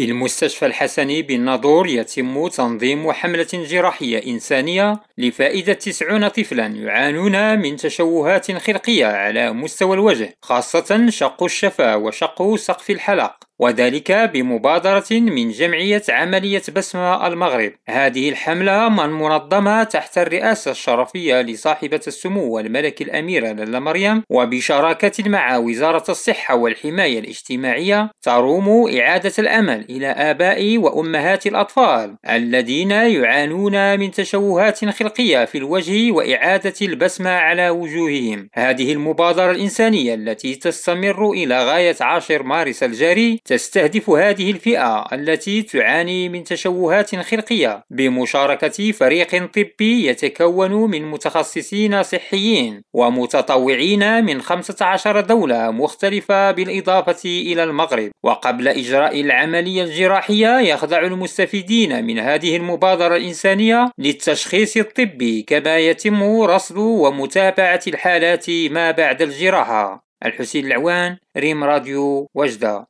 بالمستشفى الحسني بالناظور يتم تنظيم حملة جراحية إنسانية لفائدة تسعون طفلا يعانون من تشوهات خلقية على مستوى الوجه خاصة شق الشفا وشق سقف الحلق. وذلك بمبادرة من جمعية عملية بسمة المغرب. هذه الحملة من منظمة تحت الرئاسة الشرفية لصاحبة السمو الملك الأميرة لالا مريم وبشراكة مع وزارة الصحة والحماية الاجتماعية تروم إعادة الأمل إلى آباء وأمهات الأطفال الذين يعانون من تشوهات خلقية في الوجه وإعادة البسمة على وجوههم. هذه المبادرة الإنسانية التي تستمر إلى غاية عاشر مارس الجاري تستهدف هذه الفئة التي تعاني من تشوهات خلقية بمشاركة فريق طبي يتكون من متخصصين صحيين ومتطوعين من 15 دولة مختلفة بالإضافة إلى المغرب. وقبل إجراء العملية الجراحية يخضع المستفيدين من هذه المبادرة الإنسانية للتشخيص الطبي كما يتم رصد ومتابعة الحالات ما بعد الجراحة. الحسين العوان ريم راديو وجدة.